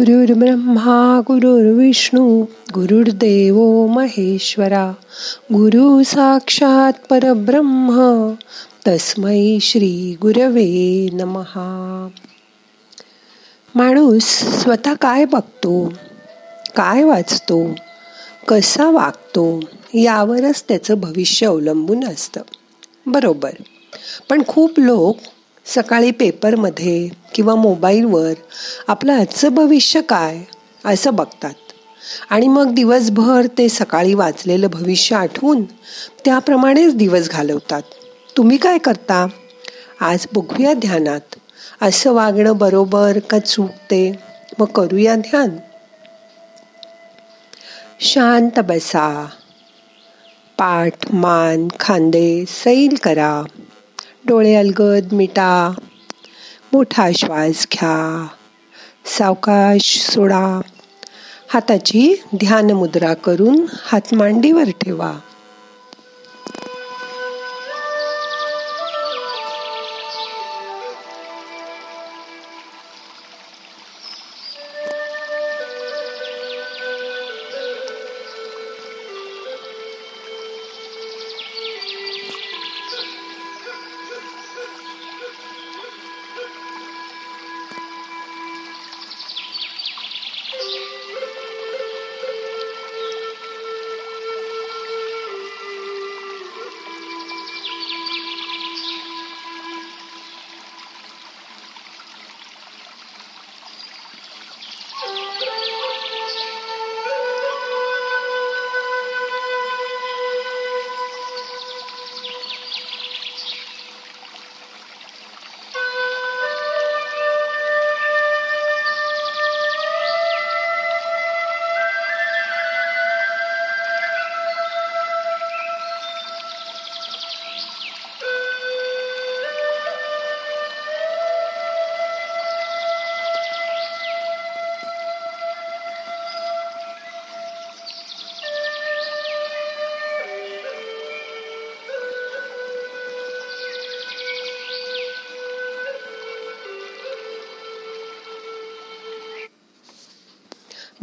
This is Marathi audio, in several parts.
ब्रह्मा गुरुर्विष्णू गुरुर्देव महेश्वरा गुरु साक्षात परब्रह्म तस्मै श्री गुरवे नमहा माणूस स्वतः काय बघतो काय वाचतो कसा वागतो यावरच त्याचं भविष्य अवलंबून असतं बरोबर पण खूप लोक सकाळी पेपरमध्ये किंवा मोबाईलवर आपलं आजचं भविष्य काय असं बघतात. आणि मग दिवसभर ते सकाळी वाचलेलं भविष्य आठवून त्याप्रमाणेच दिवस घालवतात. तुम्ही काय करता? आज बघूया ध्यानात. असं वागणं बरोबर का चुकते मग करूया ध्यान. शांत बसा. पाठ मान खांदे सैल करा. डोळे अलगद मिटा. मोठा श्वास घ्या. सावकाश सोडा. हाताची ध्यान मुद्रा करून हात मांडीवर ठेवा.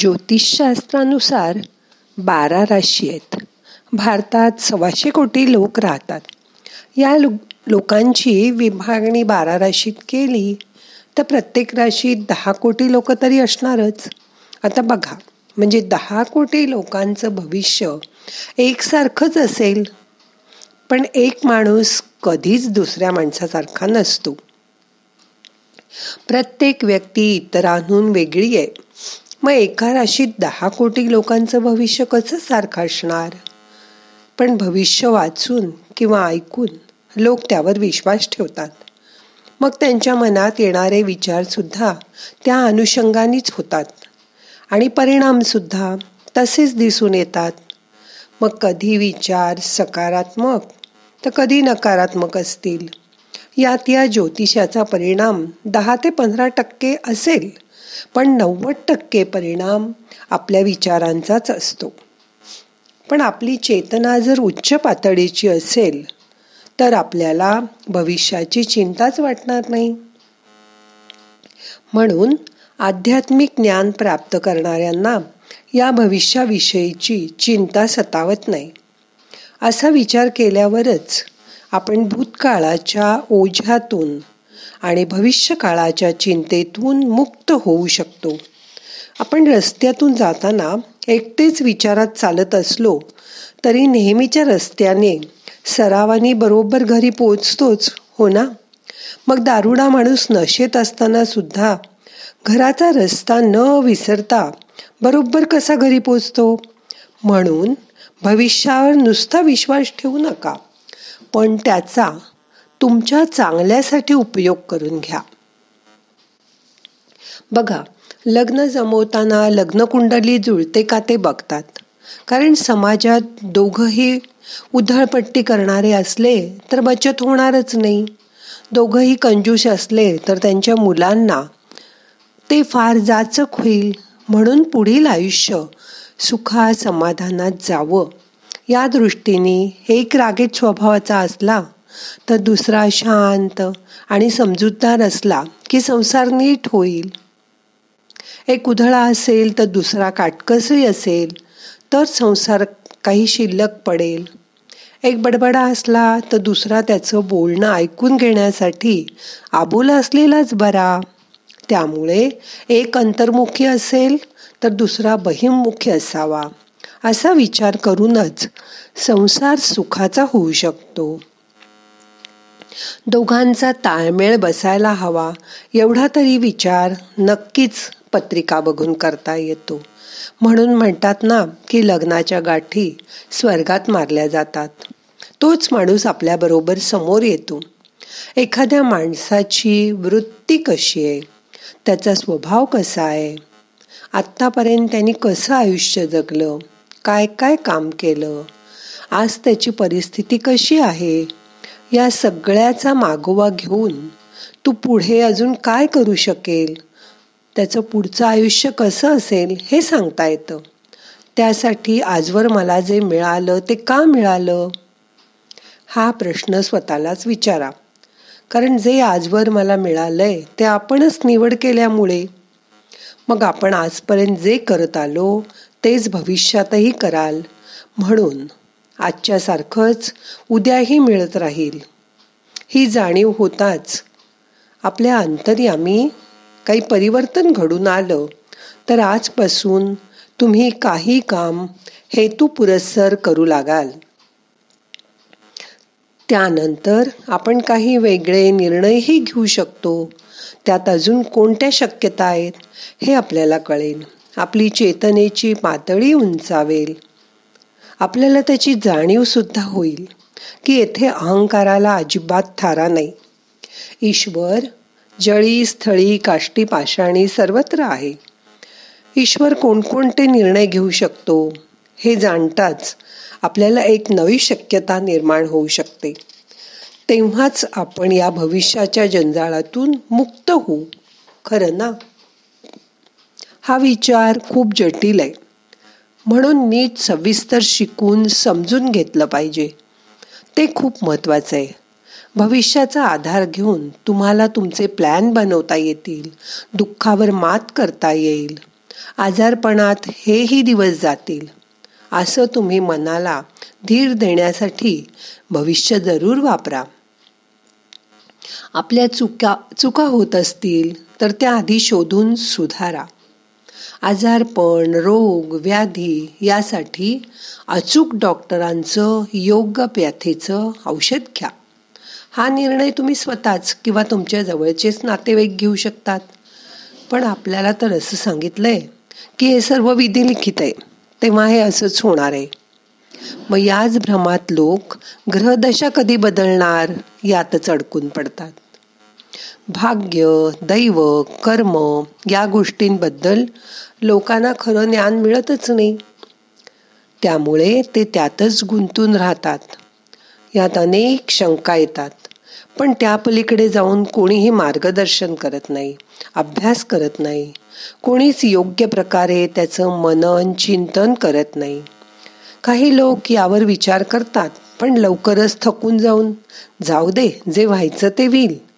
ज्योतिषशास्त्रानुसार बारा राशी आहेत. भारतात सव्वाशे कोटी लोक राहतात. या लो लोकांची विभागणी बारा राशीत केली तर प्रत्येक राशीत दहा कोटी लोक तरी असणारच. आता बघा म्हणजे दहा कोटी लोकांचं भविष्य एकसारखंच असेल पण एक माणूस कधीच दुसऱ्या माणसासारखा नसतो. प्रत्येक व्यक्ती इतरांहून वेगळी आहे. मग एका राशीत दहा कोटी लोकांचं भविष्य कसं सारखं असणार पण भविष्य वाचून किंवा ऐकून लोक त्यावर विश्वास ठेवतात. मग त्यांच्या मनात येणारे विचारसुद्धा त्या अनुषंगानेच होतात. आणि परिणामसुद्धा तसेच दिसून येतात. मग कधी विचार सकारात्मक तर कधी नकारात्मक असतील? यात या ज्योतिषाचा परिणाम दहा ते पंधरा टक्के असेल पण नव्वद टक्के परिणाम आपल्या विचारांचाच असतो. पण आपली चेतना जर उच्च पातळीची असेल तर आपल्याला भविष्याची चिंताच वाटणार नाही. म्हणून आध्यात्मिक ज्ञान प्राप्त करणाऱ्यांना या भविष्याविषयीची चिंता सतावत नाही. असा विचार केल्यावरच आपण भूतकाळाच्या ओझ्यातून आणि भविष्यकाळाच्या चिंतेतून मुक्त होऊ शकतो. आपण रस्त्यातून जाताना एकटेच विचारात चालत असलो तरी नेहमीच्या रस्त्याने सरावानी बरोबर घरी पोचतोच हो ना? मग दारुडा माणूस नशेत असताना सुद्धा घराचा रस्ता न विसरता बरोबर कसा घरी पोचतो म्हणून भविष्यावर नुसता विश्वास ठेवू नका. पण त्याचा तुमच्या चांगल्यासाठी उपयोग करून घ्या. बघा लग्न जमवताना लग्न कुंडली जुळते का ते बघतात. कारण समाजात दोघंही उधळपट्टी करणारे असले तर बचत होणारच नाही. दोघंही कंजूश असले तर त्यांच्या मुलांना ते फार जाचक होईल. म्हणून पुढील आयुष्य सुखा समाधानात जावं. या दृष्टीने एक रागीत स्वभावाचा असला तर दुसरा शांत आणि समजूतदार असला की संसार नीट होईल. एक उधळा असेल तर दुसरा काटकसरी असेल तर संसार काही शिल्लक पडेल. एक बडबडा असला तर दुसरा त्याचं बोलणं ऐकून घेण्यासाठी आबोला असलेलाच बरा. त्यामुळे एक अंतर्मुखी असेल तर दुसरा बहिमुखी असावा. असा विचार करूनच संसार सुखाचा होऊ शकतो. दोघांचा ताळमेळ बसायला हवा एवढा तरी विचार नक्कीच पत्रिका बघून करता येतो. म्हणून म्हणतात ना की लग्नाच्या गाठी स्वर्गात मारल्या जातात. तोच माणूस आपल्याबरोबर समोर येतो. एखाद्या माणसाची वृत्ती कशी आहे? त्याचा स्वभाव कसा आहे? आत्तापर्यंत त्यांनी कसं आयुष्य जगलं? काय काय काम केलं? आज त्याची परिस्थिती कशी आहे? या सगळ्याचा मागोवा घेऊन तू पुढे अजून काय करू शकेल? त्याचं पुढचं आयुष्य कसं असेल हे सांगता येतं. त्यासाठी आजवर मला जे मिळालं ते का मिळालं? हा प्रश्न स्वतःलाच विचारा. कारण जे आजवर मला मिळालंय ते आपणच निवड केल्यामुळे. मग आपण आजपर्यंत जे करत आलो तेच भविष्यातही कराल. म्हणून आजच्यासारखंच उद्याही मिळत राहील. ही जाणीव होताच आपल्या अंतर्यामी काही परिवर्तन घडून आलं तर आजपासून तुम्ही काही काम हेतू पुरस्सर करू लागाल. त्यानंतर आपण काही वेगळे निर्णयही घेऊ शकतो. त्यात अजून कोणत्या शक्यता आहेत हे आपल्याला कळेल. आपली चेतनेची पातळी उंचावेल. आपल्याला त्याची जाणीव सुद्धा होईल की येथे अहंकाराला अजिबात थारा नाही. ईश्वर जळी स्थळी काष्टी पाषाणी सर्वत्र आहे. ईश्वर कोणकोणते निर्णय घेऊ शकतो हे जाणताच आपल्याला एक नवी शक्यता निर्माण होऊ शकते. तेव्हाच आपण या भविष्याच्या जंजाळातून मुक्त होऊ खरं ना? हा विचार खूप जटिल आहे. म्हणून नीट सविस्तर शिकून समजून घेतलं पाहिजे. ते खूप महत्त्वाचं आहे. भविष्याचा आधार घेऊन तुम्हाला तुमचे प्लॅन बनवता येतील दुःखावर मात करता येईल आजारपणात हेही दिवस जातील असं तुम्ही मनाला धीर देण्यासाठी भविष्य जरूर वापरा. आपल्या चुका चुका होत असतील तर त्या आधी शोधून सुधारा. आजारपण रोग व्याधी यासाठी अचूक डॉक्टरांचं योग्य औषध घ्या. हा निर्णय तुम्ही स्वतःच किंवा तुमच्या जवळचेच नातेवाईक घेऊ शकतात. पण आपल्याला तर असं सांगितलंय की हे सर्व विधी लिखित आहे. तेव्हा हे असंच होणार आहे. मग याच भ्रमात लोक ग्रहदशा कधी बदलणार यातच अडकून पडतात. भाग्य दैव कर्म या गोष्टींबद्दल लोकांना खरं ज्ञान मिळतच नाही. त्यामुळे ते त्यातच गुंतून राहतात. यात अनेक शंका येतात. पण त्या पलीकडे जाऊन कोणीही मार्गदर्शन करत नाही अभ्यास करत नाही. कोणीच योग्य प्रकारे त्याचं मनन चिंतन करत नाही. काही लोक यावर विचार करतात पण लवकरच थकून जाऊन जाऊ दे जे व्हायचं ते होईल.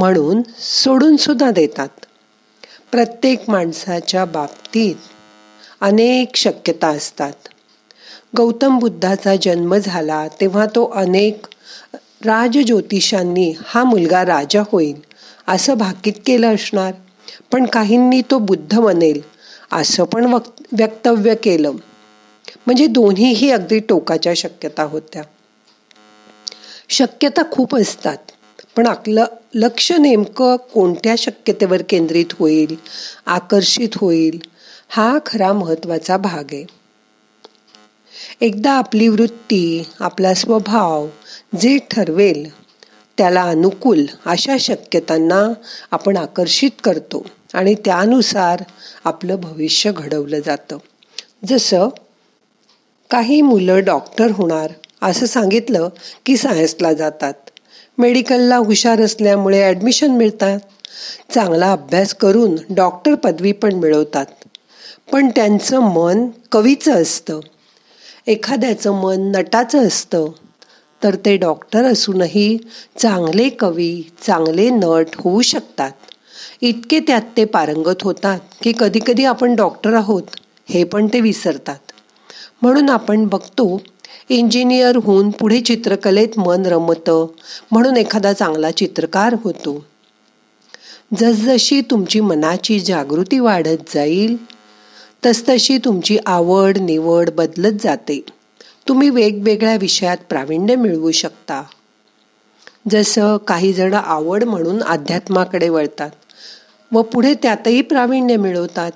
म्हणून सोडून सुद्धा देतात. प्रत्येक माणसाच्या बाबतीत अनेक शक्यता असतात. गौतम बुद्धाचा जन्म झाला तेव्हा तो अनेक राजज्योतिषांनी हा मुलगा राजा होईल असं भाकीत केलं असणार. पण काहींनी तो बुद्ध बनेल असं पण वक्तव्य केलं. म्हणजे दोन्हीही अगदी टोकाच्या शक्यता होत्या. शक्यता खूप असतात. पण आपलं लक्ष नेमकं कोणत्या शक्यतेवर केंद्रित होईल आकर्षित होईल हा खरा महत्त्वाचा भाग आहे. एकदा आपली वृत्ती आपला स्वभाव जे ठरवेल त्याला अनुकूल अशा शक्यतांना आपण आकर्षित करतो आणि त्यानुसार आपलं भविष्य घडवलं जातं. जसं काही मुलं डॉक्टर होणार असं सांगितलं की सायन्सला जातात. मेडिकलला हुशार असल्यामुळे ॲडमिशन मिळतात. चांगला अभ्यास करून डॉक्टर पदवी पण मिळवतात. पण त्यांचं मन कवीचं असतं. एखाद्याचं मन नटाचं असतं. तर ते डॉक्टर असूनही चांगले कवी चांगले नट होऊ शकतात. इतके त्यात ते पारंगत होतात की कधीकधी आपण डॉक्टर आहोत हे पण ते विसरतात. म्हणून आपण बघतो इंजिनियर होऊन पुढे चित्रकलेत मन रमतं म्हणून एखादा चांगला चित्रकार होतो. जसजशी तुमची मनाची जागृती वाढत जाईल तसतशी तुमची आवड निवड बदलत जाते. तुम्ही वेगवेगळ्या विषयात प्रावीण्य मिळवू शकता. जसं काही जण आवड म्हणून अध्यात्माकडे वळतात व पुढे त्यातही प्रावीण्य मिळवतात.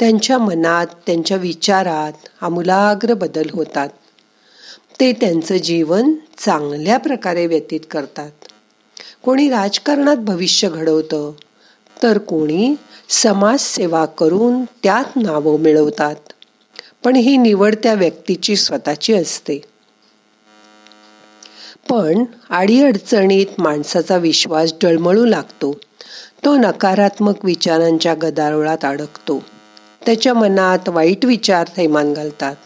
त्यांच्या मनात त्यांच्या विचारात आमूलाग्र बदल होतात. ते त्यांचं जीवन चांगल्या प्रकारे व्यतीत करतात. कोणी राजकारणात भविष्य घडवतं तर कोणी समाजसेवा करून त्यात नावं मिळवतात. पण ही निवड त्या व्यक्तीची स्वतःची असते. पण अडीअडचणीत माणसाचा विश्वास डळमळू लागतो. तो नकारात्मक विचारांच्या गदारोळात अडकतो. त्याच्या मनात वाईट विचार थैमान घालतात.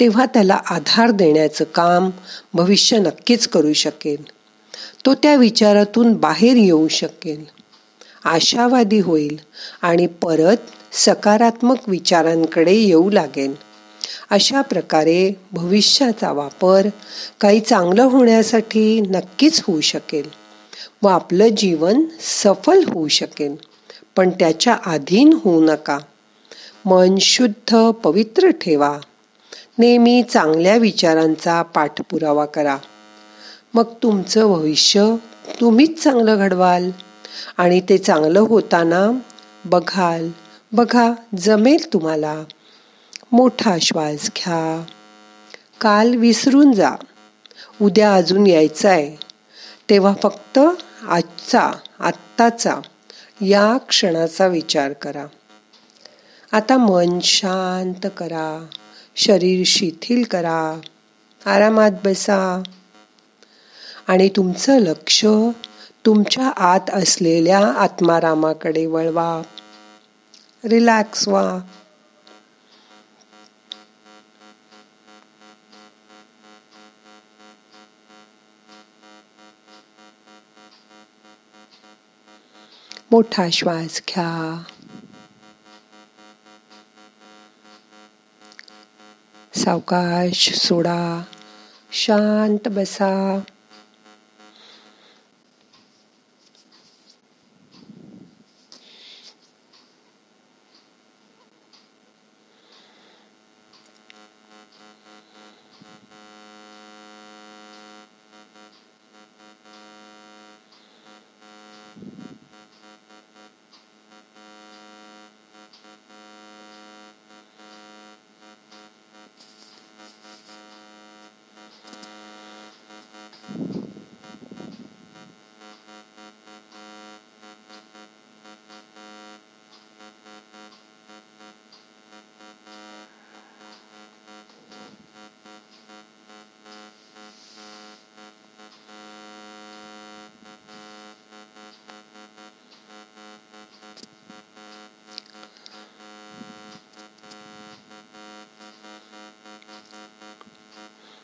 तेव्हा त्याला आधार देण्याचं काम भविष्य नक्कीच करू शकेल. तो त्या विचारातून बाहेर येऊ शकेल. आशावादी होईल आणि परत सकारात्मक विचारांकडे येऊ लागेल. अशा प्रकारे भविष्याचा वापर काही चांगलं होण्यासाठी नक्कीच होऊ शकेल व आपलं जीवन सफल होऊ शकेल. पण त्याच्या अधीन होऊ नका. मन शुद्ध पवित्र ठेवा. नेहमी चांगल्या विचारांचा पाठपुरावा करा. मग तुमचं भविष्य तुम्हीच चांगलं घडवाल आणि ते चांगलं होताना बघाल. बघा जमेल तुम्हाला. मोठा श्वास घ्या. काल विसरून जा. उद्या अजून यायचं आहे तेव्हा फक्त आजचा आत्ताचा या क्षणाचा विचार करा. आता मन शांत करा. शरीर शिथिल करा. आरामात बसा. आणि तुमचं लक्ष तुमच्या आत असलेल्या आत्मारामाकडे वळवा. रिलॅक्स व्हा. मोठा श्वास घ्या. सावकाश सोडा शांत बसा.